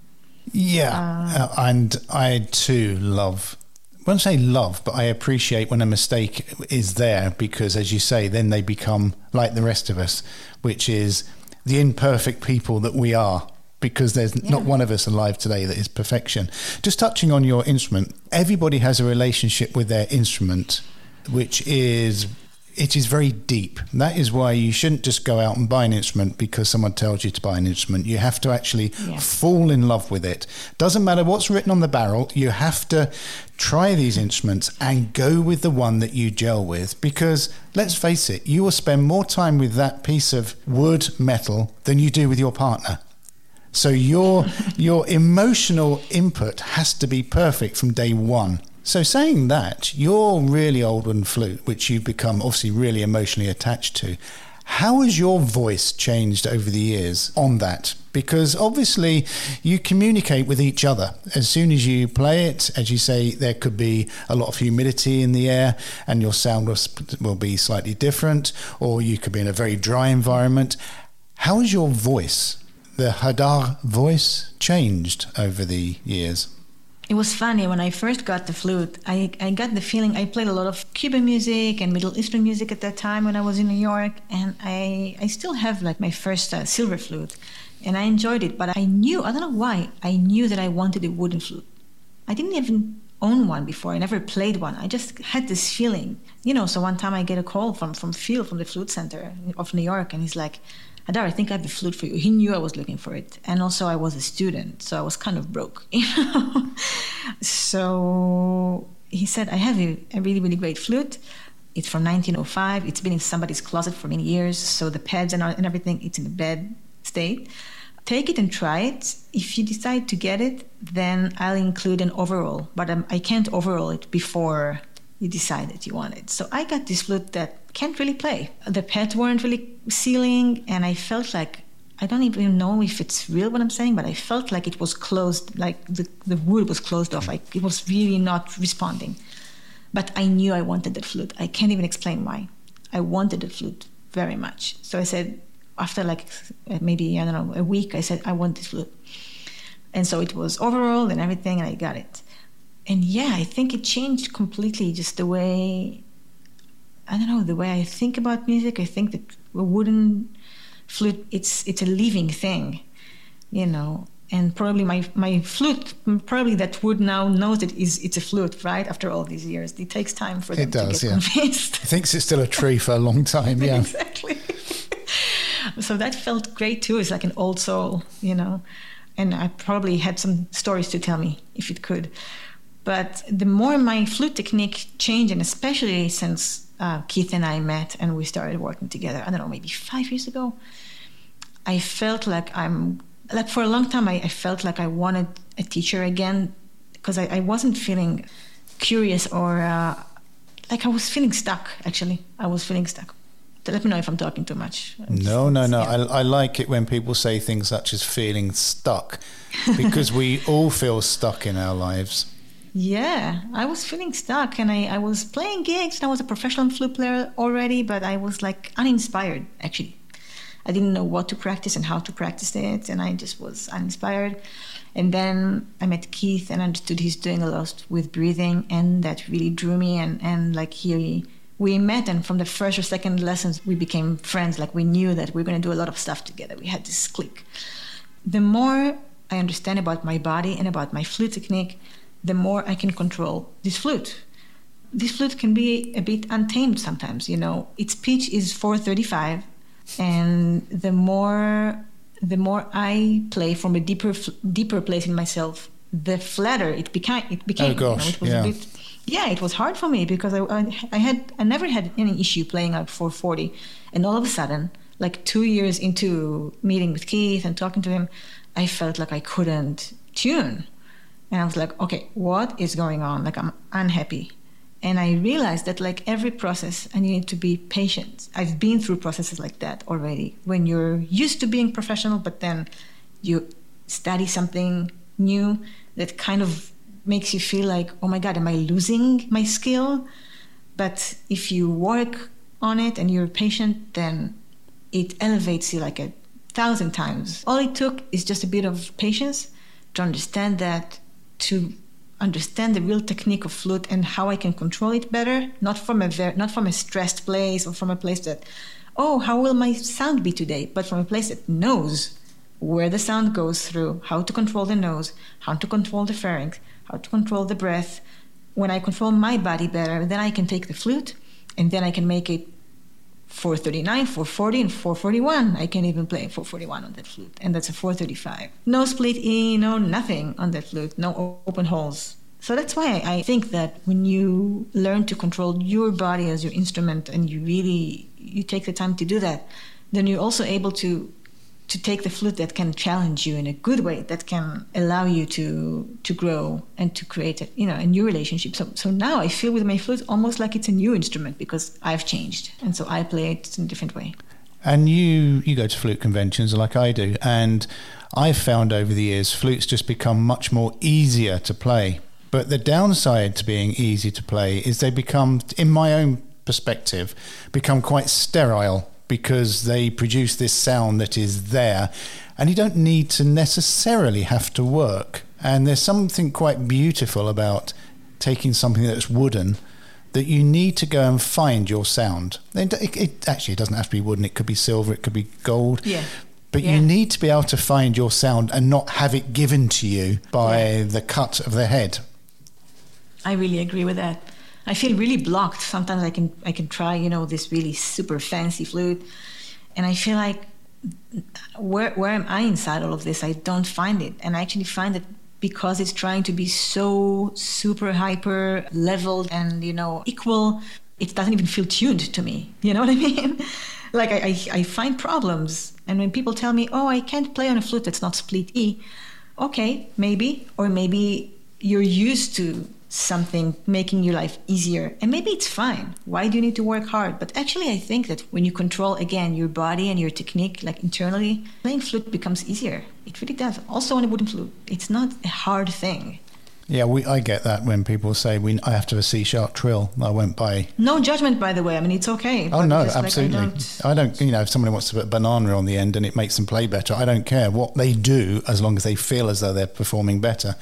A: Yeah, uh, uh, and I too love. I won't say love, but I appreciate when a mistake is there because, as you say, then they become like the rest of us, which is the imperfect people that we are because there's yeah. not one of us alive today that is perfection. Just touching on your instrument, everybody has a relationship with their instrument, which is it is very deep. That is why you shouldn't just go out and buy an instrument because someone tells you to buy an instrument. You have to actually yeah. fall in love with it. Doesn't matter what's written on the barrel, you have to try these instruments and go with the one that you gel with because let's face it, you will spend more time with that piece of wood metal than you do with your partner. So your your emotional input has to be perfect from day one. So saying that, your really old wooden flute, which you've become obviously really emotionally attached to, how has your voice changed over the years on that? Because obviously you communicate with each other. As soon as you play it, as you say, there could be a lot of humidity in the air and your sound will be slightly different, or you could be in a very dry environment. How has your voice the Hadar voice changed over the years?
B: It was funny when I first got the flute. I, I got the feeling I played a lot of Cuban music and Middle Eastern music at that time when I was in New York, and I I still have like my first uh, silver flute, and I enjoyed it. But I knew I don't know why I knew that I wanted a wooden flute. I didn't even own one before. I never played one. I just had this feeling, you know. So one time I get a call from from Phil from the Flute Center of New York, and he's like, Hadar, I think I have a flute for you. He knew I was looking for it. And also, I was a student, so I was kind of broke, you know? so he said, I have a, a, really, really great flute. It's from 1905. It's been in somebody's closet for many years. So the pads and, and everything, it's in the bed state. Take it and try it. If you decide to get it, then I'll include an overall. But um, I can't overall it before you decide that you want it. So I got this flute that can't really play. The pads weren't really sealing, and I felt like I don't even know if it's real what I'm saying, but I felt like it was closed, like the, the wood was closed off. Like it was really not responding. But I knew I wanted that flute. I can't even explain why. I wanted the flute very much. So I said, after like maybe, I don't know, a week, I said, I want this flute. And so it was overall and everything, and I got it and yeah, I think it changed completely just the way I don't know the way I think about music. I think that a wooden flute it's it's a living thing, you know. And probably my my flute, probably that wood now knows it is it's a flute, right? After all these years, it takes time for them it does, to get yeah. convinced.
A: thinks it's still a tree for a long time. Yeah,
B: exactly. so that felt great too. It's like an old soul, you know. And I probably had some stories to tell me if it could. But the more my flute technique changed, and especially since uh, Keith and I met and we started working together, I don't know, maybe five years ago, I felt like I'm, like for a long time, I, I felt like I wanted a teacher again because I, I, wasn't feeling curious or uh, like I was feeling stuck, actually. I was feeling stuck. Let me know if I'm talking too much.
A: No, no, no. Yeah. I, I like it when people say things such as feeling stuck because we all feel stuck in our lives.
B: Yeah, I was feeling stuck and I, I was playing gigs and I was a professional flute player already, but I was like uninspired actually. I didn't know what to practice and how to practice it, and I just was uninspired. And then I met Keith and understood he's doing a lot with breathing, and that really drew me. And, and like he we met and from the first or second lessons we became friends like we knew that we are going to do a lot of stuff together we had this click the more i understand about my body and about my flute technique the more i can control this flute. This flute can be a bit untamed sometimes you know. Its pitch is 435 and the more the more i play from a deeper deeper place in myself the flatter it became it became
A: oh gosh
B: you know, it
A: yeah.
B: bit yeah, it was hard for me because I, I, I had I never had any issue playing out 440, and all of a sudden, like two years into meeting with Keith and talking to him, I felt like I couldn't tune, and I was like, okay, what is going on? Like I'm unhappy, and I realized that like every process, I need to be patient. I've been through processes like that already. When you're used to being professional, but then you study something new that kind of makes you feel like, oh my God, am I losing my skill? But if you work on it and you're patient, then it elevates you like a thousand times. All it took is just a bit of patience to understand that, to understand the real technique of flute and how I can control it better, not from a ver- not from a stressed place or from a place that, oh, how will my sound be today? But from a place that knows where the sound goes through, how to control the nose, how to control the pharynx, how to control the breath. When I control my body better, then I can take the flute and then I can make it 439, 440, and 441. I can't even play 441 on that flute, and that's a 435. No split E, no nothing on that flute, no open holes. So that's why I think that when you learn to control your body as your instrument and you really you take the time to do that, then you're also able to to take the flute that can challenge you in a good way, that can allow you to to grow and to create a, you know a new relationship. So so now I feel with my flute almost like it's a new instrument because I've changed, and so I play it in a different way.
A: And you you go to flute conventions like I do, and I've found over the years flutes just become much more easier to play. But the downside to being easy to play is they become, in my own perspective, become quite sterile because they produce this sound that is there and you don't need to necessarily have to work. And there's something quite beautiful about taking something that's wooden that you need to go and find your sound. It, it, it actually doesn't have to be wooden, it could be silver, it could be gold.
B: Yeah.
A: But
B: Yeah.
A: you need to be able to find your sound and not have it given to you by
B: Yeah.
A: the cut of the head.
B: I really agree with that. I feel really blocked. Sometimes I can I can try, you know, this really super fancy flute, and I feel like where where am I inside all of this? I don't find it, and I actually find that because it's trying to be so super hyper leveled and you know equal, it doesn't even feel tuned to me. You know what I mean? like I, I I find problems, and when people tell me, "Oh, I can't play on a flute that's not split E," okay, maybe, or maybe you're used to something making your life easier and maybe it's fine why do you need to work hard but actually i think that when you control again your body and your technique like internally playing flute becomes easier it really does also on a wooden flute it's not a hard thing
A: Yeah, we, I get that when people say we, I have to have a C sharp trill. I went by.
B: no judgment by the way i mean it's okay
A: Oh no,
B: just, like, I
A: absolutely.
B: don't-
A: I don't. You know, if somebody wants to put a banana on the end and it makes them play better, I don't care what they do as long as they feel as though they're performing better.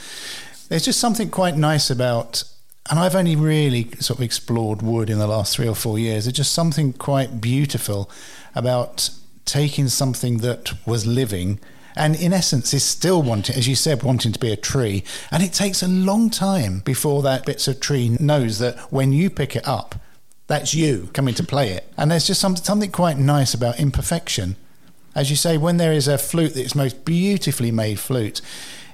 A: There's just something quite nice about, and I've only really sort of explored wood in the last three or four years. There's just something quite beautiful about taking something that was living and in essence is still wanting as you said wanting to be a tree and it takes a long time before that bits of tree knows that when you pick it up that's you coming to play it and there's just some, something quite nice about imperfection as you say when there is a flute that's most beautifully made flute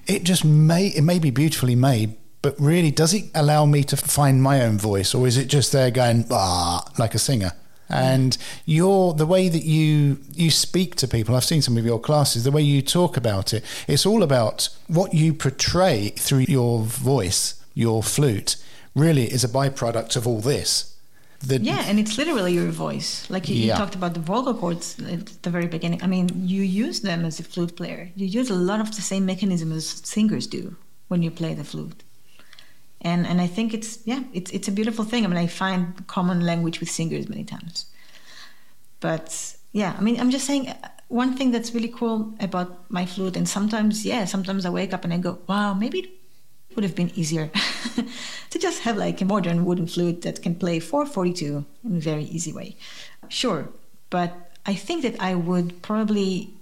A: it just may it may be beautifully made but really does it allow me to find my own voice or is it just there going ah like a singer? And your the way that you you speak to people i've seen some of your classes the way you talk about it it's all about what you portray through your voice your flute really is a byproduct of all this
B: yeah and it's literally your voice. Like you, you talked about the vocal cords at the very beginning. I mean you use them as a flute player. You use a lot of the same mechanism as singers do when you play the flute. And and i think it's yeah it's it's a beautiful thing. I mean i find common language with singers many times. But yeah i mean i'm just saying uh, one thing that's really cool about my flute and sometimes yeah sometimes i wake up and i go wow maybe would have been easier to just have like a modern wooden flute that can play 442 in a very easy way. Sure, but I think that I would probably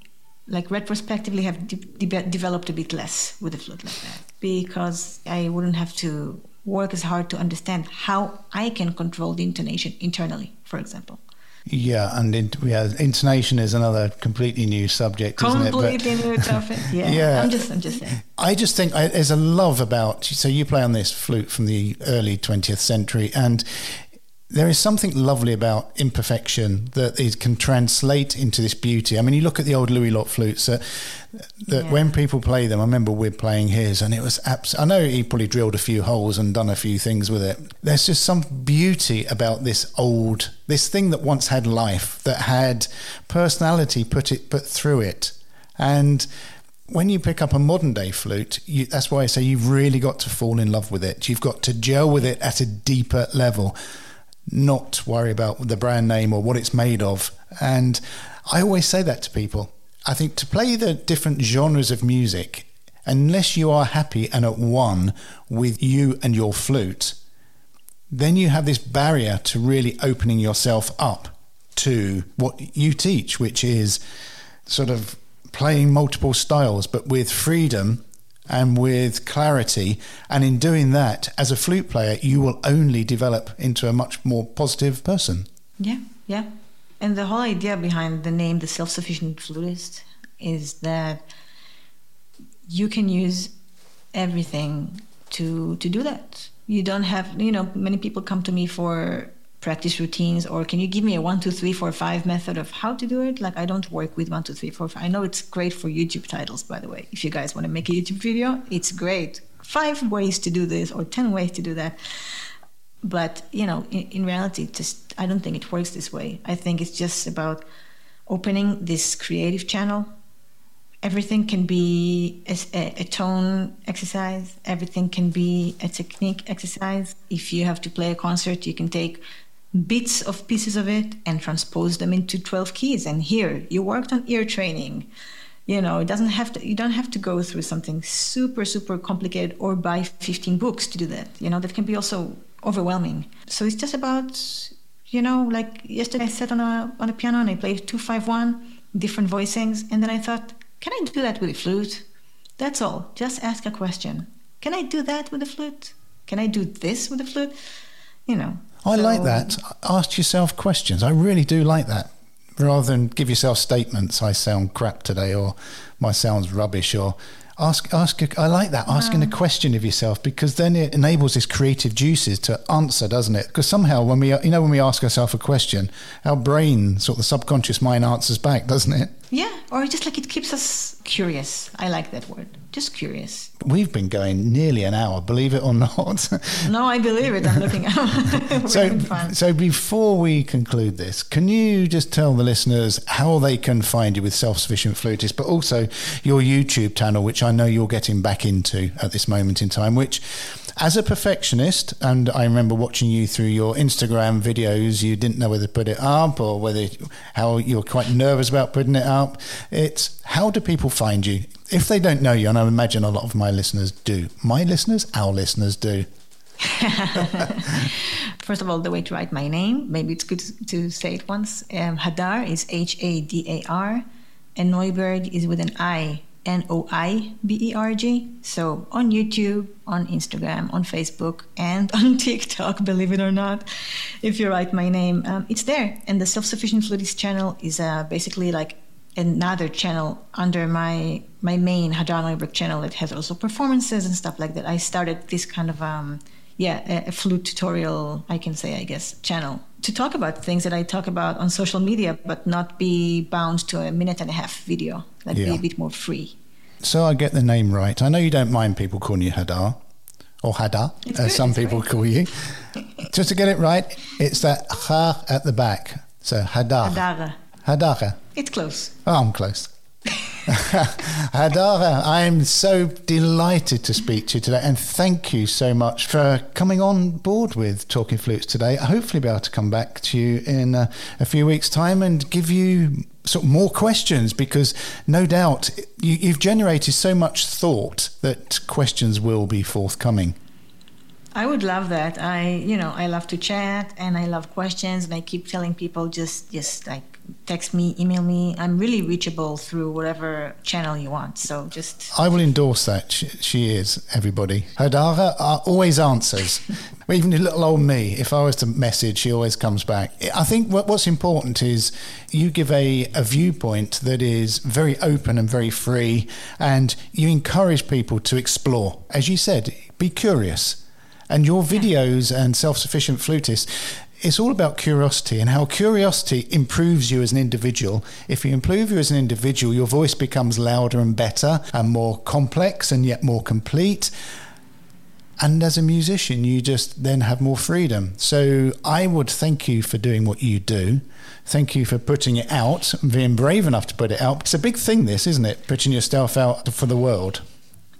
B: like retrospectively have de- de- developed a bit less with a flute like that because I wouldn't have to work as hard to understand how I can control the intonation internally, for example.
A: Yeah, and in, yeah, intonation is another completely new subject,
B: completely
A: isn't
B: it? Completely new topic. Yeah, yeah. I'm just, I'm just saying.
A: I just think I, there's a love about. So you play on this flute from the early 20th century, and there is something lovely about imperfection that it can translate into this beauty. I mean, you look at the old Louis Lot flutes uh, that yeah. when people play them, I remember we're playing his, and it was abs- I know he probably drilled a few holes and done a few things with it. There's just some beauty about this old, this thing that once had life, that had personality put it put through it, and when you pick up a modern day flute, you, that's why I say you've really got to fall in love with it. You've got to gel with it at a deeper level not worry about the brand name or what it's made of. And I always say that to people. I think to play the different genres of music, unless you are happy and at one with you and your flute, then you have this barrier to really opening yourself up to what you teach, which is sort of playing multiple styles, but with freedom and with clarity. And in doing that, as a flute player, you will only develop into a much more positive person.
B: Yeah, yeah. And the whole idea behind the name, the self sufficient flutist, is that you can use everything to to do that. You don't have, you know, many people come to me for practice routines or can you give me a one two three four five method of how to do it? Like i don't work with one two three four five. I know it's great for youtube titles by the way. If you guys want to make a youtube video it's great. Five ways to do this or ten ways to do that. But you know in, in reality just i don't think it works this way. I think it's just about opening this creative channel. Everything can be a, a, tone exercise. Everything can be a technique exercise. If you have to play a concert you can take bits of pieces of it and transpose them into 12 keys. And here you worked on ear training. You know it doesn't have to you don't have to go through something super super complicated or buy 15 books to do that. You know that can be also overwhelming. So it's just about you know like yesterday i sat on a on a piano and i played 251 different voicings. And then i thought can i do that with a flute? That's all. Just ask a question. Can i do that with a flute? Can i do this with a flute? You know
A: I so, like that. Ask yourself questions. I really do like that. Rather than give yourself statements, I sound crap today, or my sound's rubbish, or ask ask i like that asking a mm. question of yourself because then it enables this creative juices to answer doesn't it because somehow when we you know when we ask ourselves a question our brain sort of the subconscious mind answers back doesn't it
B: yeah or just like it keeps us curious. I like that word. Just curious.
A: We've been going nearly an hour believe it or not.
B: No i believe it. I'm looking
A: at so so before we conclude this can you just tell the listeners how they can find you with self-sufficient flutists but also your youtube channel which I know you're getting back into at this moment in time, which as a perfectionist, and I remember watching you through your Instagram videos, you didn't know whether to put it up or whether how you were quite nervous about putting it up. It's how do people find you? If they don't know you, and I imagine a lot of my listeners do, my listeners, our listeners do.
B: First of all, the way to write my name, maybe it's good to say it once. Um, Hadar is H A D A R, and Noiberg is with an I N O I B E R G. So on YouTube, on Instagram, on Facebook, and on TikTok, believe it or not, if you write my name, um, it's there. And the Self Sufficient Flutist channel is uh, basically like another channel under my my main Hadar Noiberg channel that has also performances and stuff like that. I started this kind of um, yeah a, flute tutorial, I can say, I guess, channel to talk about things that I talk about on social media, but not be bound to a minute and a half video. Like yeah. be a bit more free.
A: So I get the name right. I know you don't mind people calling you Hadar or Hadar, it's as good, some people great. call you. Just to get it right, it's that ha at the back. So Hadar.
B: Hadar.
A: Hadar.
B: It's close.
A: Oh, I'm close. Hadara, I am so delighted to speak to you today, and thank you so much for coming on board with Talking Flutes today. I hopefully be able to come back to you in a, a few weeks' time and give you sort of more questions because no doubt you, you've generated so much thought that questions will be forthcoming.
B: I would love that. I, you know, I love to chat and I love questions, and I keep telling people just, just like text me, email me. I'm really reachable through whatever channel you want. So just.
A: I will endorse that. She, she is, everybody. Hadara always answers. Even little old me, if I was to message, she always comes back. I think what, what's important is you give a, a viewpoint that is very open and very free, and you encourage people to explore. As you said, be curious and your videos and self sufficient flutist, it's all about curiosity and how curiosity improves you as an individual. If you improve you as an individual, your voice becomes louder and better and more complex and yet more complete. And as a musician, you just then have more freedom. So I would thank you for doing what you do. Thank you for putting it out, being brave enough to put it out. It's a big thing, this, isn't it? Putting yourself out for the world.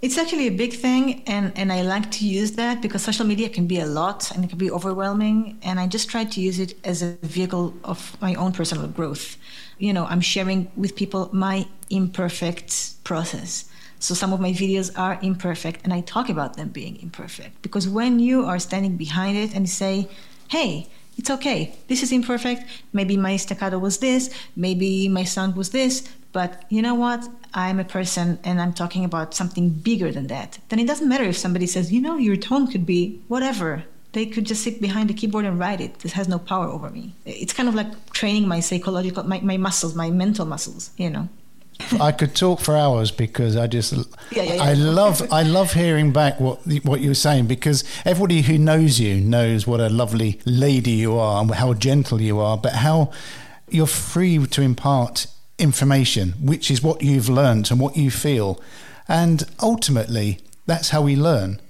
B: It's actually a big thing, and, and I like to use that because social media can be a lot and it can be overwhelming. And I just try to use it as a vehicle of my own personal growth. You know, I'm sharing with people my imperfect process. So some of my videos are imperfect, and I talk about them being imperfect because when you are standing behind it and say, hey, it's okay. This is imperfect. Maybe my staccato was this. Maybe my sound was this. But you know what? I'm a person and I'm talking about something bigger than that, then it doesn't matter if somebody says, you know, your tone could be whatever. They could just sit behind the keyboard and write it. This has no power over me. It's kind of like training my psychological, my, my muscles, my mental muscles, you know.
A: I could talk for hours because I just yeah, yeah, yeah. I love I love hearing back what what you're saying because everybody who knows you knows what a lovely lady you are and how gentle you are, but how you're free to impart information, which is what you've learned and what you feel. And ultimately, that's how we learn.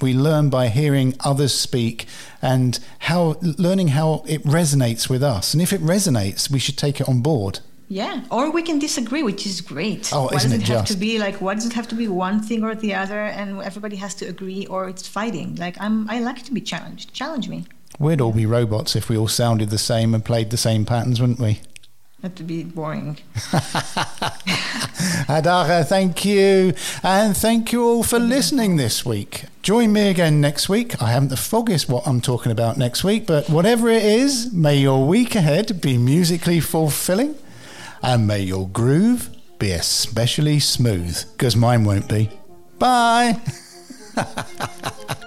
A: We learn by hearing others speak and how learning how it resonates with us. And if it resonates, we should take it on board.
B: Yeah, or we can disagree, which is great.
A: Oh,
B: why
A: isn't
B: does
A: it,
B: it have to be like? Why does it have to be one thing or the other, and everybody has to agree, or it's fighting? Like I'm, I like to be challenged. Challenge me.
A: We'd all be robots if we all sounded the same and played the same patterns, wouldn't we?
B: That'd be boring.
A: Adara, thank you. And thank you all for listening this week. Join me again next week. I haven't the foggiest what I'm talking about next week, but whatever it is, may your week ahead be musically fulfilling and may your groove be especially smooth, because mine won't be. Bye.